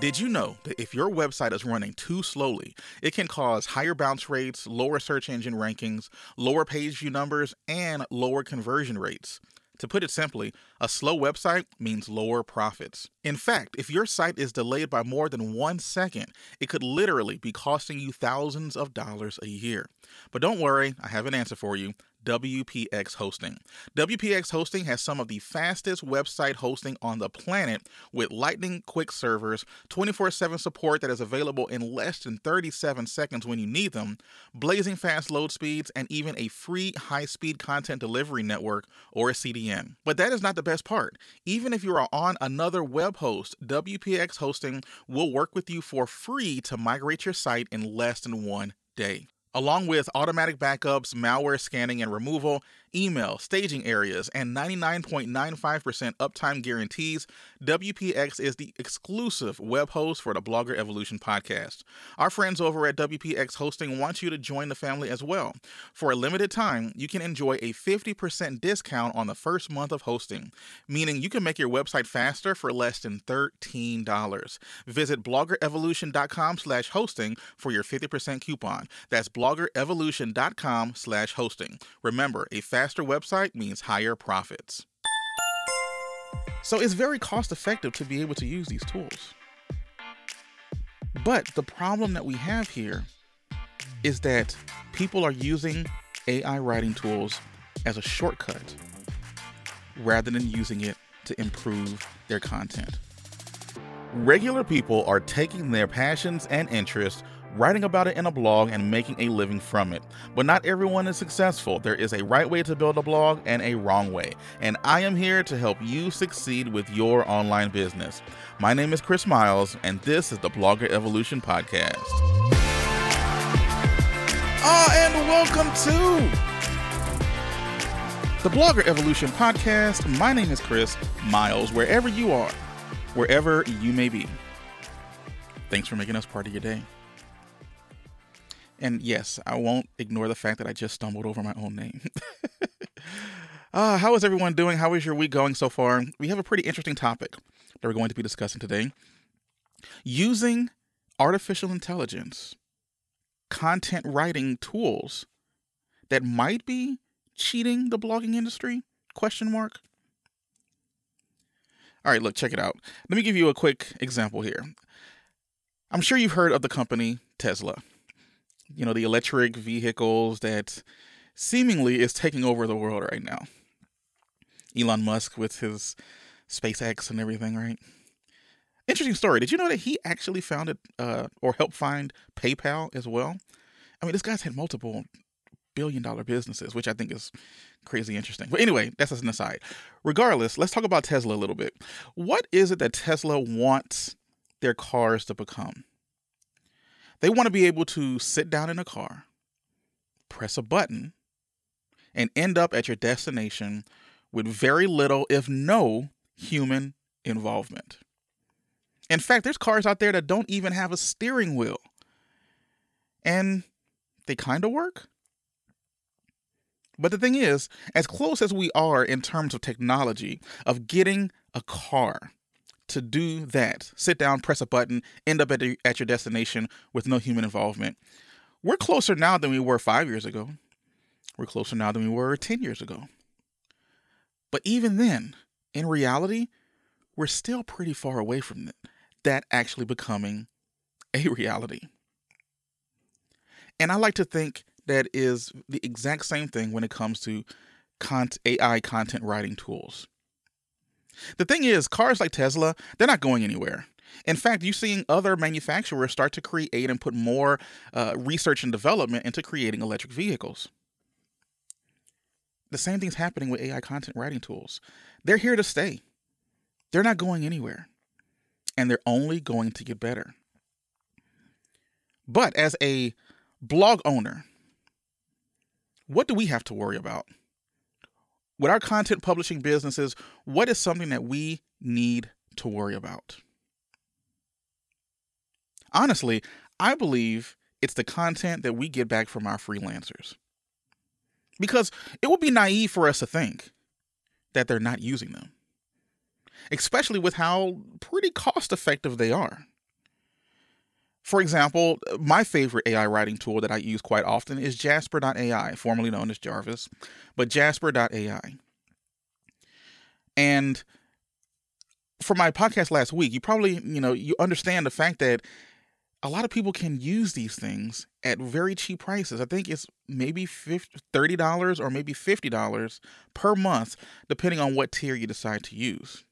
Did you know that if your website is running too slowly, it can cause higher bounce rates, lower search engine rankings, lower page view numbers, and lower conversion rates? To put it simply, a slow website means lower profits. In fact, if your site is delayed by more than one second, it could literally be costing you thousands of dollars a year. But don't worry, I have an answer for you. WPX Hosting. WPX Hosting has some of the fastest website hosting on the planet with lightning quick servers, 24 7 support that is available in less than 37 seconds when you need them, blazing fast load speeds, and even a free high speed content delivery network or a CDN. But that is not the best part. Even if you are on another web host, WPX Hosting will work with you for free to migrate your site in less than one day. Along with automatic backups, malware scanning and removal, email, staging areas, and 99.95% uptime guarantees, WPX is the exclusive web host for the Blogger Evolution podcast. Our friends over at WPX Hosting want you to join the family as well. For a limited time, you can enjoy a 50% discount on the first month of hosting, meaning you can make your website faster for less than $13. Visit bloggerevolution.com slash hosting for your 50% coupon. That's bloggerevolution.com slash hosting. Remember, a faster website means higher profits. So it's very cost effective to be able to use these tools. But the problem that we have here is that people are using AI writing tools as a shortcut rather than using it to improve their content. Regular people are taking their passions and interests writing about it in a blog and making a living from it. But not everyone is successful. There is a right way to build a blog and a wrong way. And I am here to help you succeed with your online business. My name is Chris Miles, and this is the Blogger Evolution Podcast. Ah, and welcome to the Blogger Evolution Podcast. My name is Chris Miles, wherever you are, wherever you may be. Thanks for making us part of your day. And yes, I won't ignore the fact that I just stumbled over my own name. uh, how is everyone doing? How is your week going so far? We have a pretty interesting topic that we're going to be discussing today. Using artificial intelligence content writing tools that might be cheating the blogging industry? Question mark. All right, look, check it out. Let me give you a quick example here. I'm sure you've heard of the company Tesla you know, the electric vehicles that seemingly is taking over the world right now. Elon Musk with his SpaceX and everything, right? Interesting story. Did you know that he actually founded uh, or helped find PayPal as well? I mean, this guy's had multiple billion dollar businesses, which I think is crazy interesting. But anyway, that's just an aside. Regardless, let's talk about Tesla a little bit. What is it that Tesla wants their cars to become? They want to be able to sit down in a car, press a button, and end up at your destination with very little, if no, human involvement. In fact, there's cars out there that don't even have a steering wheel. And they kind of work. But the thing is, as close as we are in terms of technology, of getting a car to do that. Sit down, press a button, end up at, the, at your destination with no human involvement. We're closer now than we were five years ago. We're closer now than we were 10 years ago. But even then, in reality, we're still pretty far away from that actually becoming a reality. And I like to think that is the exact same thing when it comes to AI content writing tools. The thing is, cars like Tesla, they're not going anywhere. In fact, you're seeing other manufacturers start to create and put more uh, research and development into creating electric vehicles. The same thing's happening with AI content writing tools. They're here to stay, they're not going anywhere, and they're only going to get better. But as a blog owner, what do we have to worry about? With our content publishing businesses, what is something that we need to worry about? Honestly, I believe it's the content that we get back from our freelancers. Because it would be naive for us to think that they're not using them, especially with how pretty cost effective they are. For example, my favorite AI writing tool that I use quite often is Jasper.ai, formerly known as Jarvis, but Jasper.ai. And for my podcast last week, you probably, you know, you understand the fact that a lot of people can use these things at very cheap prices. I think it's maybe $30 or maybe $50 per month, depending on what tier you decide to use.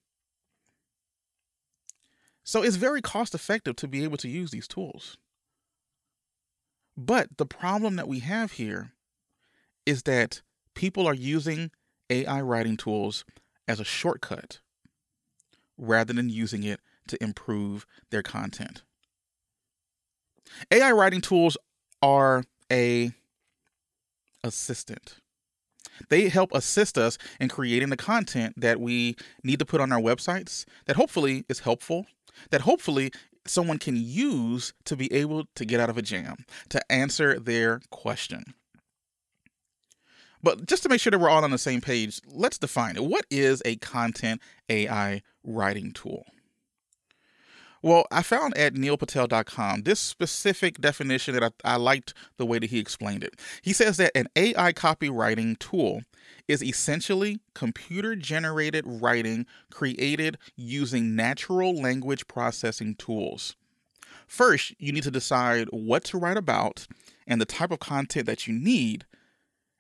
So it's very cost effective to be able to use these tools. But the problem that we have here is that people are using AI writing tools as a shortcut rather than using it to improve their content. AI writing tools are a assistant. They help assist us in creating the content that we need to put on our websites that hopefully is helpful, that hopefully someone can use to be able to get out of a jam, to answer their question. But just to make sure that we're all on the same page, let's define it. What is a content AI writing tool? Well, I found at neilpatel.com this specific definition that I, I, liked the way that he explained it. He says that an AI copywriting tool is essentially computer generated writing created using natural language processing tools. First, you need to decide what to write about and the type of content that you need.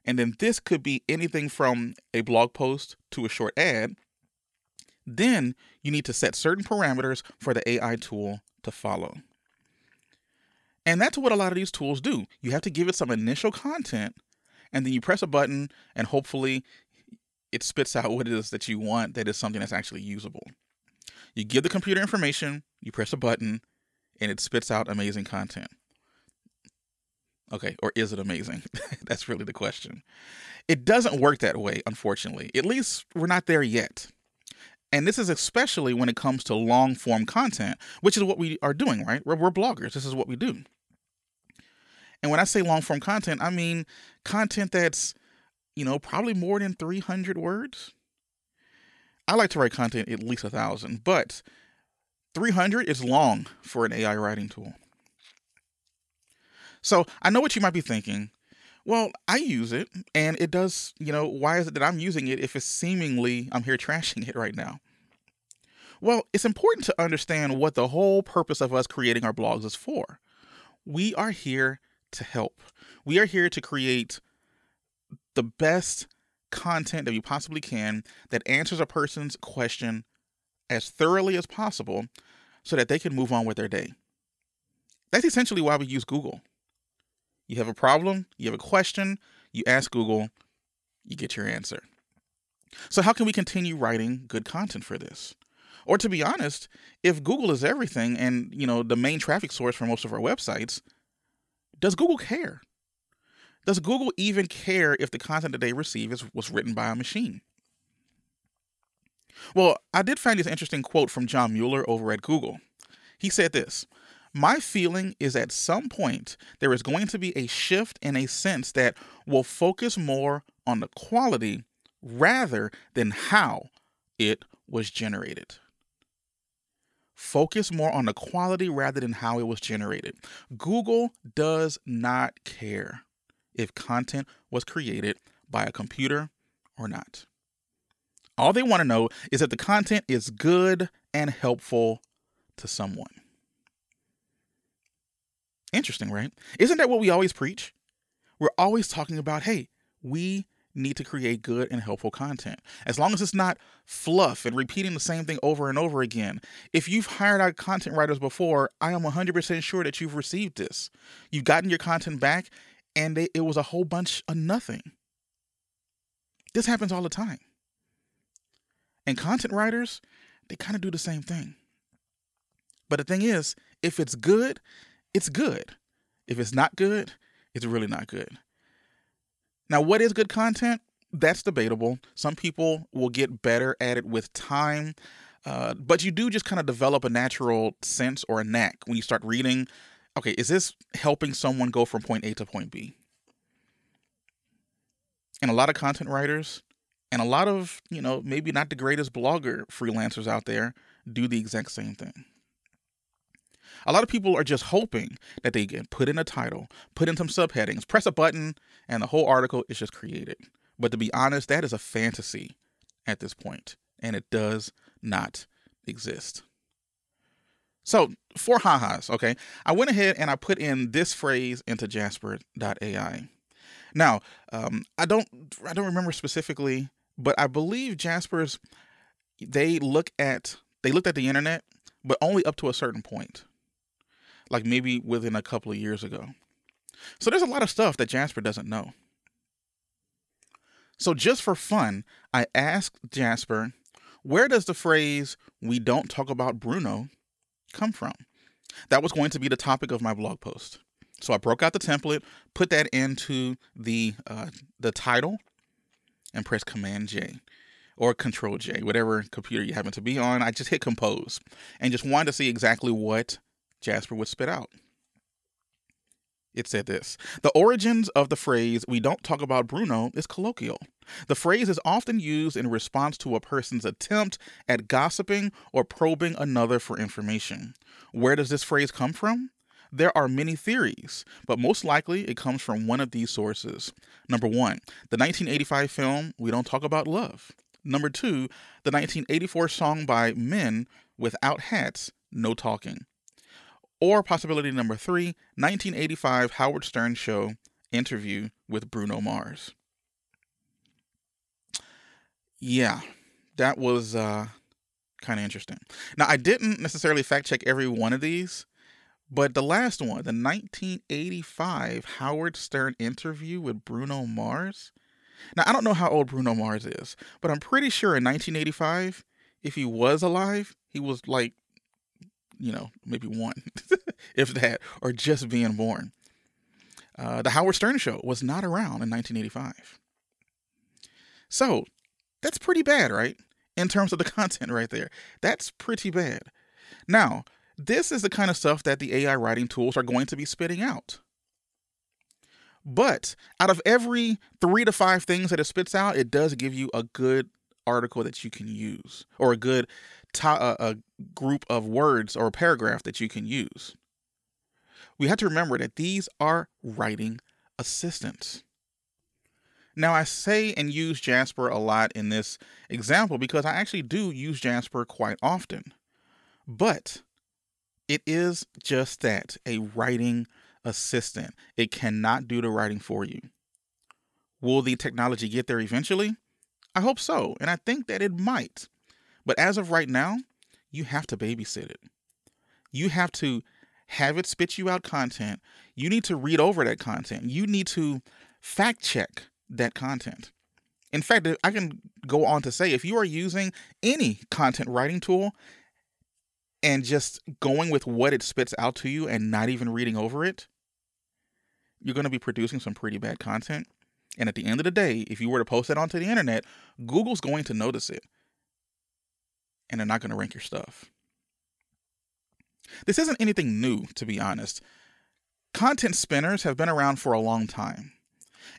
And then this could be anything from a blog post to a short ad then you need to set certain parameters for the AI tool to follow. And that's what a lot of these tools do. You have to give it some initial content, and then you press a button, and hopefully it spits out what it is that you want that is something that's actually usable. You give the computer information, you press a button, and it spits out amazing content. Okay, or is it amazing? that's really the question. It doesn't work that way, unfortunately. At least we're not there yet. And this is especially when it comes to long form content, which is what we are doing, right? We're, we're bloggers. This is what we do. And when I say long form content, I mean content that's, you know, probably more than 300 words. I like to write content at least a thousand, but 300 is long for an AI writing tool. So I know what you might be thinking. Well, I use it and it does, you know, why is it that I'm using it if it's seemingly I'm here trashing it right now? Well, it's important to understand what the whole purpose of us creating our blogs is for. We are here to help. We are here to create the best content that we possibly can that answers a person's question as thoroughly as possible so that they can move on with their day. That's essentially why we use Google. You have a problem, you have a question, you ask Google, you get your answer. So, how can we continue writing good content for this? Or to be honest, if Google is everything and, you know, the main traffic source for most of our websites, does Google care? Does Google even care if the content that they receive is was written by a machine? Well, I did find this interesting quote from John Mueller over at Google. He said this my feeling is at some point there is going to be a shift in a sense that will focus more on the quality rather than how it was generated. Focus more on the quality rather than how it was generated. Google does not care if content was created by a computer or not. All they want to know is that the content is good and helpful to someone. Interesting, right? Isn't that what we always preach? We're always talking about, hey, we need to create good and helpful content. As long as it's not fluff and repeating the same thing over and over again. If you've hired out content writers before, I am 100% sure that you've received this. You've gotten your content back and they, it was a whole bunch of nothing. This happens all the time. And content writers, they kind of do the same thing. But the thing is, if it's good, it's good. If it's not good, it's really not good. Now, what is good content? That's debatable. Some people will get better at it with time, uh, but you do just kind of develop a natural sense or a knack when you start reading. Okay, is this helping someone go from point A to point B? And a lot of content writers and a lot of, you know, maybe not the greatest blogger freelancers out there do the exact same thing. A lot of people are just hoping that they can put in a title, put in some subheadings, press a button, and the whole article is just created. But to be honest, that is a fantasy at this point, and it does not exist. So, for ha-has, okay, I went ahead and I put in this phrase into Jasper.ai. Now, um, I don't I don't remember specifically, but I believe Jasper's they look at they looked at the internet, but only up to a certain point. Like maybe within a couple of years ago. So there's a lot of stuff that Jasper doesn't know. So just for fun, I asked Jasper, where does the phrase we don't talk about Bruno come from? That was going to be the topic of my blog post. So I broke out the template, put that into the uh, the title, and press Command J or Control J, whatever computer you happen to be on. I just hit Compose and just wanted to see exactly what Jasper would spit out. It said this The origins of the phrase, we don't talk about Bruno, is colloquial. The phrase is often used in response to a person's attempt at gossiping or probing another for information. Where does this phrase come from? There are many theories, but most likely it comes from one of these sources. Number one, the 1985 film We Don't Talk About Love. Number two, the 1984 song by Men Without Hats, No Talking. Or possibility number three, 1985 Howard Stern Show interview with Bruno Mars. Yeah, that was uh, kind of interesting. Now, I didn't necessarily fact check every one of these, but the last one, the 1985 Howard Stern interview with Bruno Mars. Now, I don't know how old Bruno Mars is, but I'm pretty sure in 1985, if he was alive, he was like, you know, maybe one, if that, or just being born. Uh, the Howard Stern Show was not around in 1985. So that's pretty bad, right? In terms of the content right there. That's pretty bad. Now, this is the kind of stuff that the AI writing tools are going to be spitting out. But out of every three to five things that it spits out, it does give you a good article that you can use or a good to- uh, a group of words or a paragraph that you can use. We have to remember that these are writing assistants. Now, I say and use Jasper a lot in this example because I actually do use Jasper quite often. But it is just that a writing assistant. It cannot do the writing for you. Will the technology get there eventually? I hope so, and I think that it might. But as of right now, you have to babysit it. You have to have it spit you out content. You need to read over that content. You need to fact check that content. In fact, I can go on to say if you are using any content writing tool, and just going with what it spits out to you and not even reading over it, you're going to be producing some pretty bad content. And at the end of the day, if you were to post it onto the internet, Google's going to notice it. And they're not going to rank your stuff. This isn't anything new, to be honest. Content spinners have been around for a long time.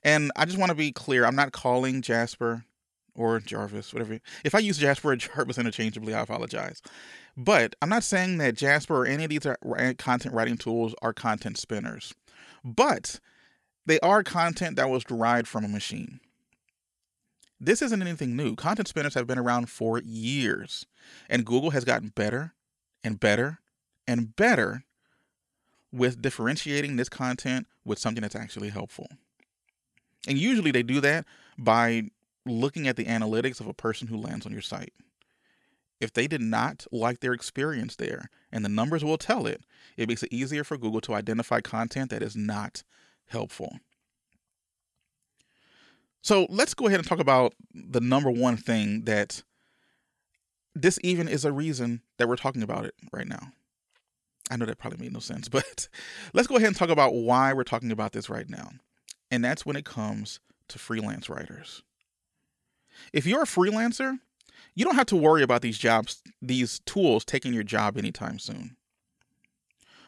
And I just want to be clear I'm not calling Jasper or Jarvis, whatever. If I use Jasper or Jarvis interchangeably, I apologize. But I'm not saying that Jasper or any of these content writing tools are content spinners, but they are content that was derived from a machine. This isn't anything new. Content spinners have been around for years, and Google has gotten better and better and better with differentiating this content with something that's actually helpful. And usually they do that by looking at the analytics of a person who lands on your site. If they did not like their experience there, and the numbers will tell it, it makes it easier for Google to identify content that is not helpful. So let's go ahead and talk about the number one thing that this even is a reason that we're talking about it right now. I know that probably made no sense, but let's go ahead and talk about why we're talking about this right now. And that's when it comes to freelance writers. If you're a freelancer, you don't have to worry about these jobs, these tools taking your job anytime soon.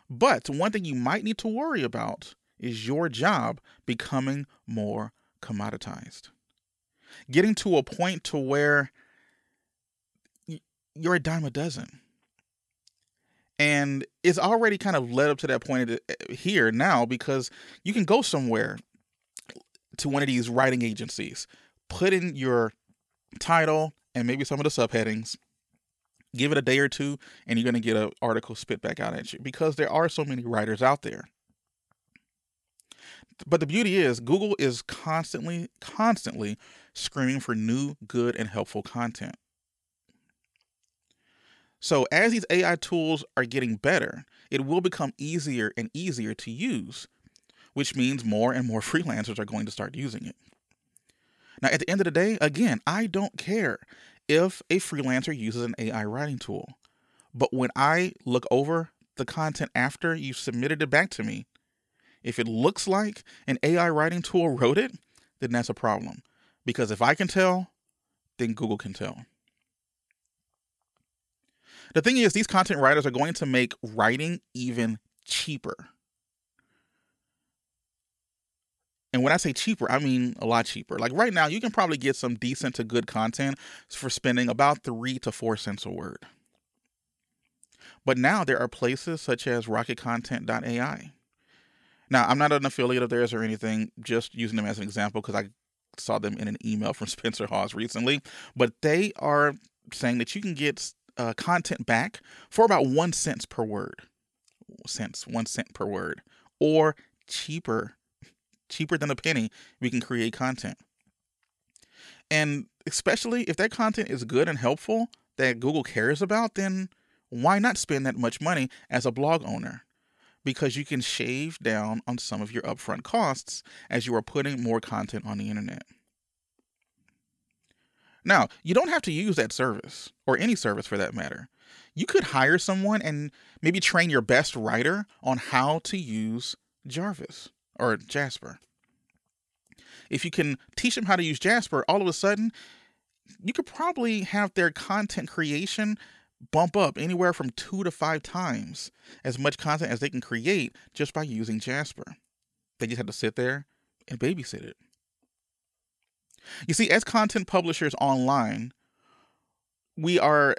But one thing you might need to worry about is your job becoming more commoditized. Getting to a point to where you're a dime a dozen. And it's already kind of led up to that point here now because you can go somewhere to one of these writing agencies, put in your title and maybe some of the subheadings, give it a day or two, and you're going to get an article spit back out at you because there are so many writers out there. But the beauty is, Google is constantly, constantly screaming for new, good, and helpful content. So, as these AI tools are getting better, it will become easier and easier to use, which means more and more freelancers are going to start using it. Now, at the end of the day, again, I don't care if a freelancer uses an AI writing tool. But when I look over the content after you've submitted it back to me, if it looks like an AI writing tool wrote it, then that's a problem. Because if I can tell, then Google can tell. The thing is, these content writers are going to make writing even cheaper. And when I say cheaper, I mean a lot cheaper. Like right now, you can probably get some decent to good content for spending about three to four cents a word. But now there are places such as rocketcontent.ai. Now, I'm not an affiliate of theirs or anything, just using them as an example because I saw them in an email from Spencer Haws recently. But they are saying that you can get uh, content back for about one cent per word. Cents, one cent per word, or cheaper cheaper than a penny, we can create content. And especially if that content is good and helpful that Google cares about, then why not spend that much money as a blog owner? Because you can shave down on some of your upfront costs as you are putting more content on the internet. Now, you don't have to use that service, or any service for that matter. You could hire someone and maybe train your best writer on how to use Jarvis or Jasper. If you can teach them how to use Jasper, all of a sudden, you could probably have their content creation bump up anywhere from two to five times as much content as they can create just by using Jasper. They just had to sit there and babysit it. You see, as content publishers online, we are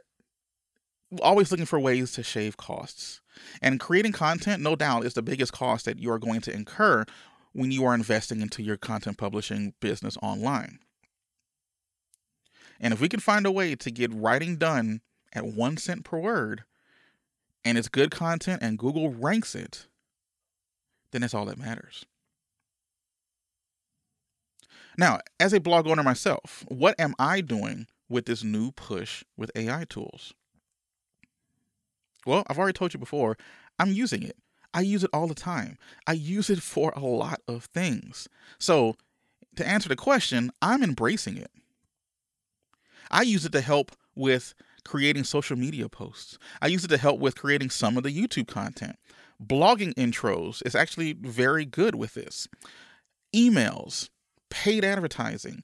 always looking for ways to shave costs. And creating content, no doubt, is the biggest cost that you are going to incur when you are investing into your content publishing business online. And if we can find a way to get writing done at one cent per word and it's good content and Google ranks it, then that's all that matters. Now, as a blog owner myself, what am I doing with this new push with AI tools? Well, I've already told you before, I'm using it. I use it all the time. I use it for a lot of things. So, to answer the question, I'm embracing it. I use it to help with creating social media posts. I use it to help with creating some of the YouTube content. Blogging intros is actually very good with this. Emails, paid advertising,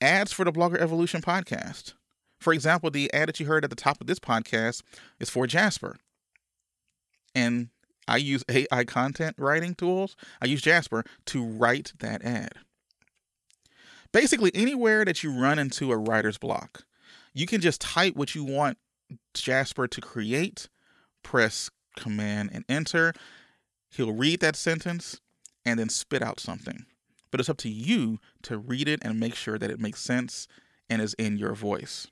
ads for the Blogger Evolution podcast. For example, the ad that you heard at the top of this podcast is for Jasper. And I use AI content writing tools. I use Jasper to write that ad. Basically, anywhere that you run into a writer's block, you can just type what you want Jasper to create, press Command and Enter. He'll read that sentence and then spit out something. But it's up to you to read it and make sure that it makes sense and is in your voice.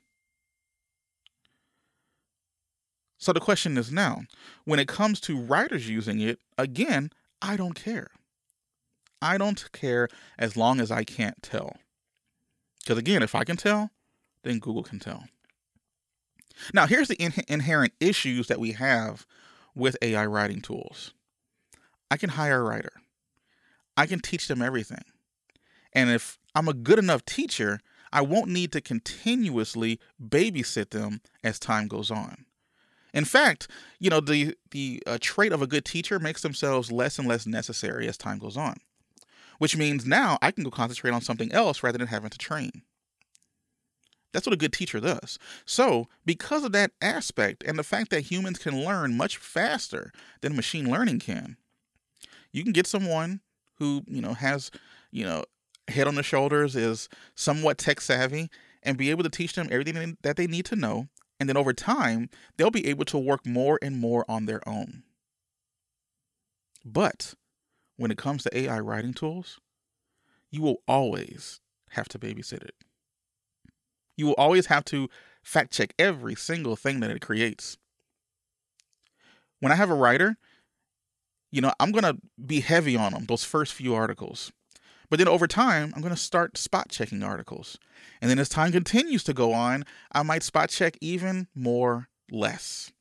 So the question is now, when it comes to writers using it, again, I don't care. I don't care as long as I can't tell. Because again, if I can tell, then Google can tell. Now, here's the in- inherent issues that we have with AI writing tools. I can hire a writer. I can teach them everything. And if I'm a good enough teacher, I won't need to continuously babysit them as time goes on. In fact, you know, the the uh, trait of a good teacher makes themselves less and less necessary as time goes on. Which means now I can go concentrate on something else rather than having to train. That's what a good teacher does. So, because of that aspect and the fact that humans can learn much faster than machine learning can, you can get someone who, you know, has, you know, head on the shoulders, is somewhat tech savvy, and be able to teach them everything that they need to know And then over time, they'll be able to work more and more on their own. But when it comes to AI writing tools, you will always have to babysit it. You will always have to fact check every single thing that it creates. When I have a writer, you know, I'm going to be heavy on them those first few articles. But then over time, I'm going to start spot checking articles. And then as time continues to go on, I might spot check even more less,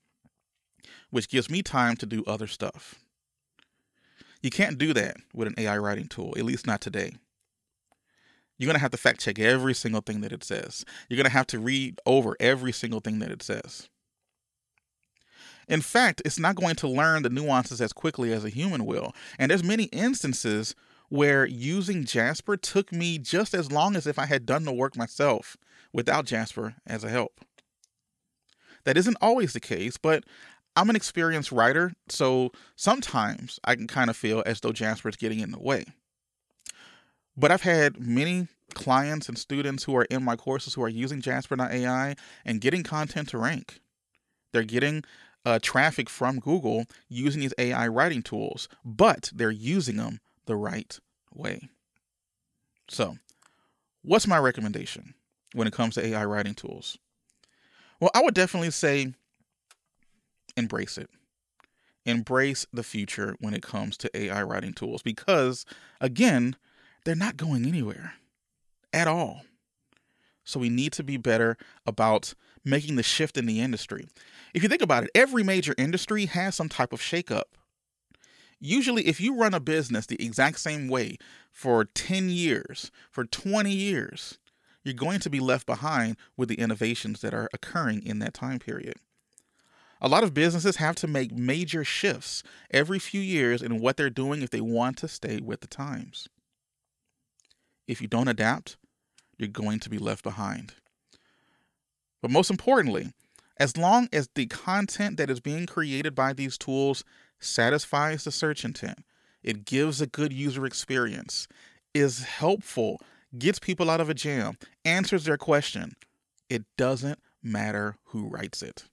which gives me time to do other stuff. You can't do that with an AI writing tool, at least not today. You're going to have to fact check every single thing that it says. You're going to have to read over every single thing that it says. In fact, it's not going to learn the nuances as quickly as a human will. And there's many instances where using Jasper took me just as long as if I had done the work myself without Jasper as a help. That isn't always the case, but I'm an experienced writer, so sometimes I can kind of feel as though Jasper is getting in the way. But I've had many clients and students who are in my courses who are using Jasper.ai and getting content to rank. They're getting uh, traffic from Google using these AI writing tools, but they're using them the right way. So, what's my recommendation when it comes to AI writing tools? Well, I would definitely say embrace it. Embrace the future when it comes to AI writing tools because, again, they're not going anywhere at all. So we need to be better about making the shift in the industry. If you think about it, every major industry has some type of shakeup. Usually, if you run a business the exact same way for 10 years, for 20 years, you're going to be left behind with the innovations that are occurring in that time period. A lot of businesses have to make major shifts every few years in what they're doing if they want to stay with the times. If you don't adapt, you're going to be left behind. But most importantly, as long as the content that is being created by these tools satisfies the search intent, it gives a good user experience, is helpful, gets people out of a jam, answers their question, it doesn't matter who writes it.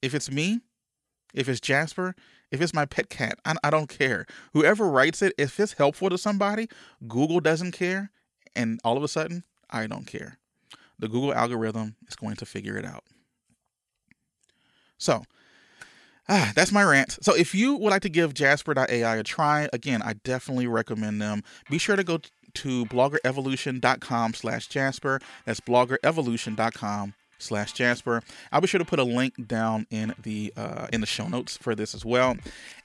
If it's me, if it's Jasper, if it's my pet cat, I, I don't care. Whoever writes it, if it's helpful to somebody, Google doesn't care. And all of a sudden, I don't care the Google algorithm is going to figure it out. So, ah, that's my rant. So, if you would like to give Jasper.ai a try, again, I definitely recommend them. Be sure to go to bloggerevolution.com slash Jasper. That's bloggerevolution.com slash Jasper. I'll be sure to put a link down in the uh, in the show notes for this as well.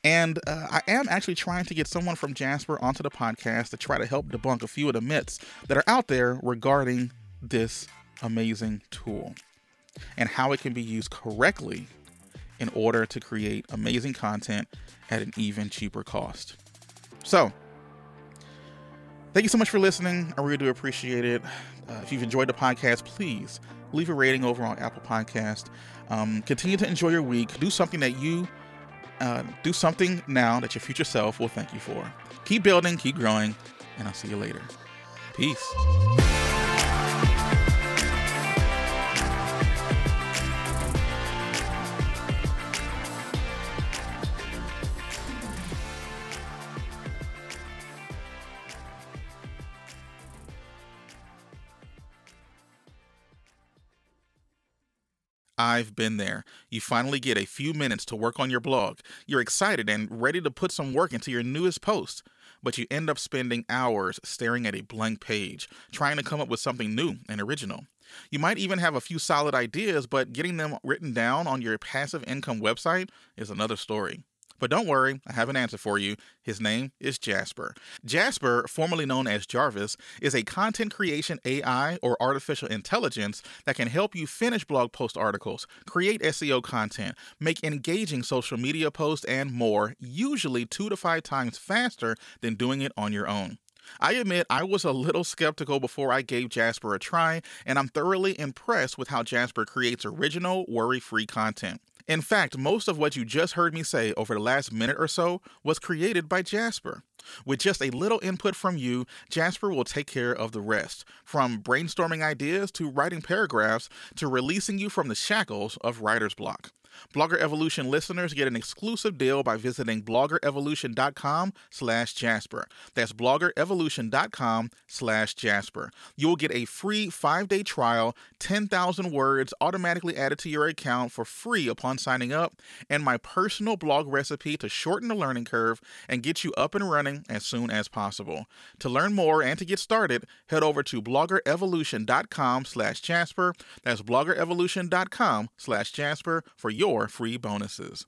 And uh, I am actually trying to get someone from Jasper onto the podcast to try to help debunk a few of the myths that are out there regarding this amazing tool and how it can be used correctly in order to create amazing content at an even cheaper cost. So, thank you so much for listening. I really do appreciate it. Uh, if you've enjoyed the podcast, please leave a rating over on Apple Podcast. Um, continue to enjoy your week. Do something that you uh, do something now that your future self will thank you for. Keep building, keep growing, and I'll see you later. Peace. I've been there. You finally get a few minutes to work on your blog. You're excited and ready to put some work into your newest post, but you end up spending hours staring at a blank page, trying to come up with something new and original. You might even have a few solid ideas, but getting them written down on your passive income website is another story. But don't worry, I have an answer for you. His name is Jasper. Jasper, formerly known as Jarvis, is a content creation AI or artificial intelligence that can help you finish blog post articles, create SEO content, make engaging social media posts, and more, usually two to five times faster than doing it on your own. I admit I was a little skeptical before I gave Jasper a try, and I'm thoroughly impressed with how Jasper creates original, worry free content. In fact, most of what you just heard me say over the last minute or so was created by Jasper. With just a little input from you, Jasper will take care of the rest. From brainstorming ideas to writing paragraphs to releasing you from the shackles of writer's block. Blogger Evolution listeners get an exclusive deal by visiting bloggerevolution.com slash Jasper. That's bloggerevolution.com slash Jasper. You'll get a free five-day trial, 10,000 words automatically added to your account for free upon signing up, and my personal blog recipe to shorten the learning curve and get you up and running as soon as possible. To learn more and to get started, head over to bloggerevolution.com slash Jasper. That's bloggerevolution.com slash Jasper for your free bonuses.